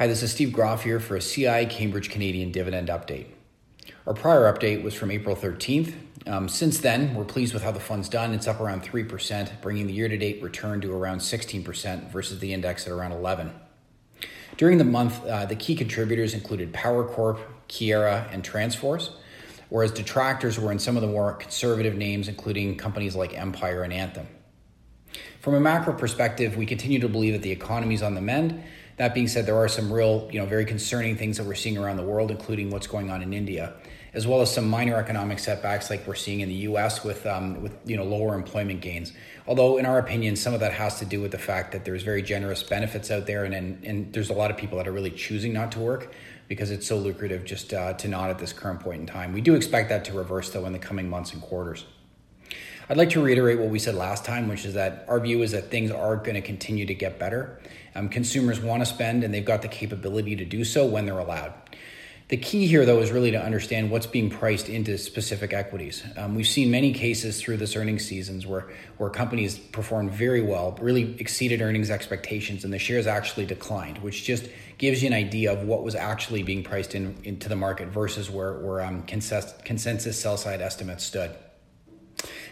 Hi, this is Steve Groff here for a CI Cambridge Canadian dividend update. Our prior update was from April 13th. Um, since then, we're pleased with how the fund's done. It's up around 3%, bringing the year to date return to around 16% versus the index at around 11 During the month, uh, the key contributors included Power Corp, Keyera, and Transforce, whereas detractors were in some of the more conservative names, including companies like Empire and Anthem. From a macro perspective, we continue to believe that the economy is on the mend that being said, there are some real, you know, very concerning things that we're seeing around the world, including what's going on in India, as well as some minor economic setbacks like we're seeing in the U.S. with, um, with you know, lower employment gains. Although, in our opinion, some of that has to do with the fact that there's very generous benefits out there, and and, and there's a lot of people that are really choosing not to work because it's so lucrative just uh, to not at this current point in time. We do expect that to reverse though in the coming months and quarters. I'd like to reiterate what we said last time, which is that our view is that things are going to continue to get better. Um, consumers want to spend, and they've got the capability to do so when they're allowed. The key here, though, is really to understand what's being priced into specific equities. Um, we've seen many cases through this earnings seasons where, where companies performed very well, really exceeded earnings expectations, and the shares actually declined, which just gives you an idea of what was actually being priced in, into the market versus where, where um, consensus, consensus sell side estimates stood.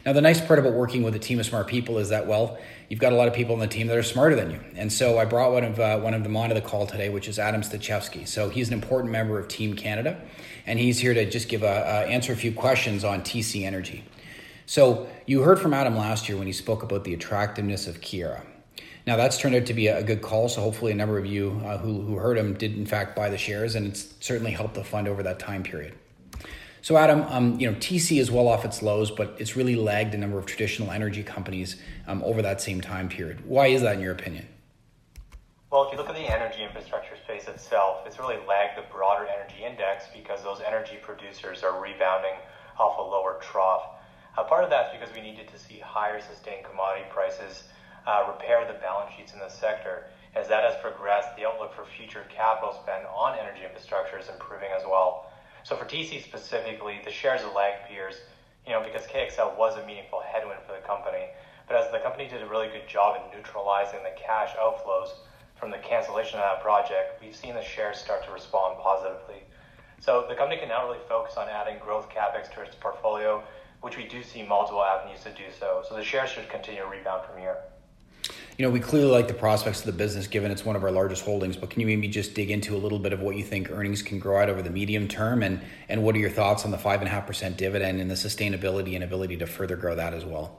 Now, the nice part about working with a team of smart people is that, well, you've got a lot of people on the team that are smarter than you. And so I brought one of uh, one of them onto the call today, which is Adam Stachewski. So he's an important member of Team Canada, and he's here to just give a, uh, answer a few questions on TC Energy. So you heard from Adam last year when he spoke about the attractiveness of Keyera. Now that's turned out to be a good call, so hopefully a number of you uh, who, who heard him did in fact buy the shares, and it's certainly helped the fund over that time period. So, Adam, um, you know, TC is well off its lows, but it's really lagged a number of traditional energy companies um, over that same time period. Why is that, in your opinion? Well, if you look at the energy infrastructure space itself, it's really lagged the broader energy index because those energy producers are rebounding off a lower trough. Uh, part of that's because we needed to see higher sustained commodity prices uh, repair the balance sheets in the sector. As that has progressed, the outlook for future capital spend on energy infrastructure is improving as well. So for TC specifically, the shares of lag peers, you know, because KXL was a meaningful headwind for the company. But as the company did a really good job in neutralizing the cash outflows from the cancellation of that project, we've seen the shares start to respond positively. So the company can now really focus on adding growth capex to its portfolio, which we do see multiple avenues to do so. So the shares should continue to rebound from here you know, we clearly like the prospects of the business given it's one of our largest holdings, but can you maybe just dig into a little bit of what you think earnings can grow out over the medium term and, and what are your thoughts on the 5.5% dividend and the sustainability and ability to further grow that as well?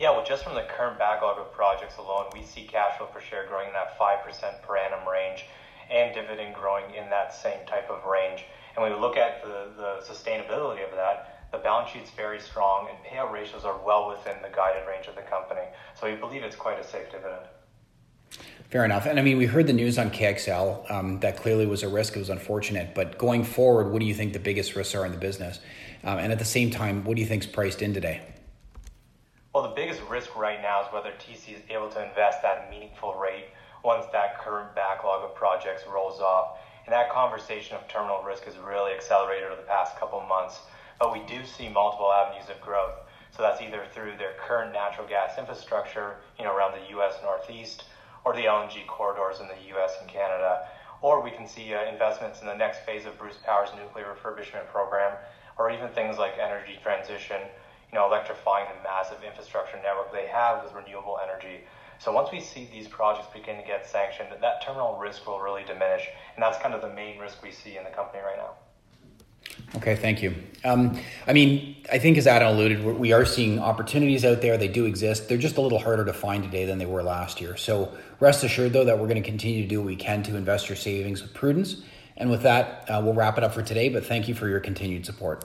Yeah, well, just from the current backlog of projects alone, we see cash flow per share growing in that 5% per annum range and dividend growing in that same type of range. And when we look at the, the sustainability of that, the balance sheet's very strong, and payout ratios are well within the guided range of the company. So we believe it's quite a safe dividend. Fair enough. And I mean, we heard the news on KXL. Um, that clearly was a risk. It was unfortunate. But going forward, what do you think the biggest risks are in the business? Um, and at the same time, what do you think is priced in today? Well, the biggest risk right now is whether TC is able to invest at meaningful rate once that current backlog of projects rolls off. And that conversation of terminal risk has really accelerated over the past couple months but we do see multiple avenues of growth. So that's either through their current natural gas infrastructure, you know, around the U.S. Northeast, or the LNG corridors in the U.S. and Canada, or we can see uh, investments in the next phase of Bruce Power's nuclear refurbishment program, or even things like energy transition, you know, electrifying the massive infrastructure network they have with renewable energy. So once we see these projects begin to get sanctioned, that terminal risk will really diminish, and that's kind of the main risk we see in the company right now. Okay, thank you. Um, I mean, I think as Adam alluded, we are seeing opportunities out there. They do exist. They're just a little harder to find today than they were last year. So rest assured, though, that we're going to continue to do what we can to invest your savings with prudence. And with that, uh, we'll wrap it up for today. But thank you for your continued support.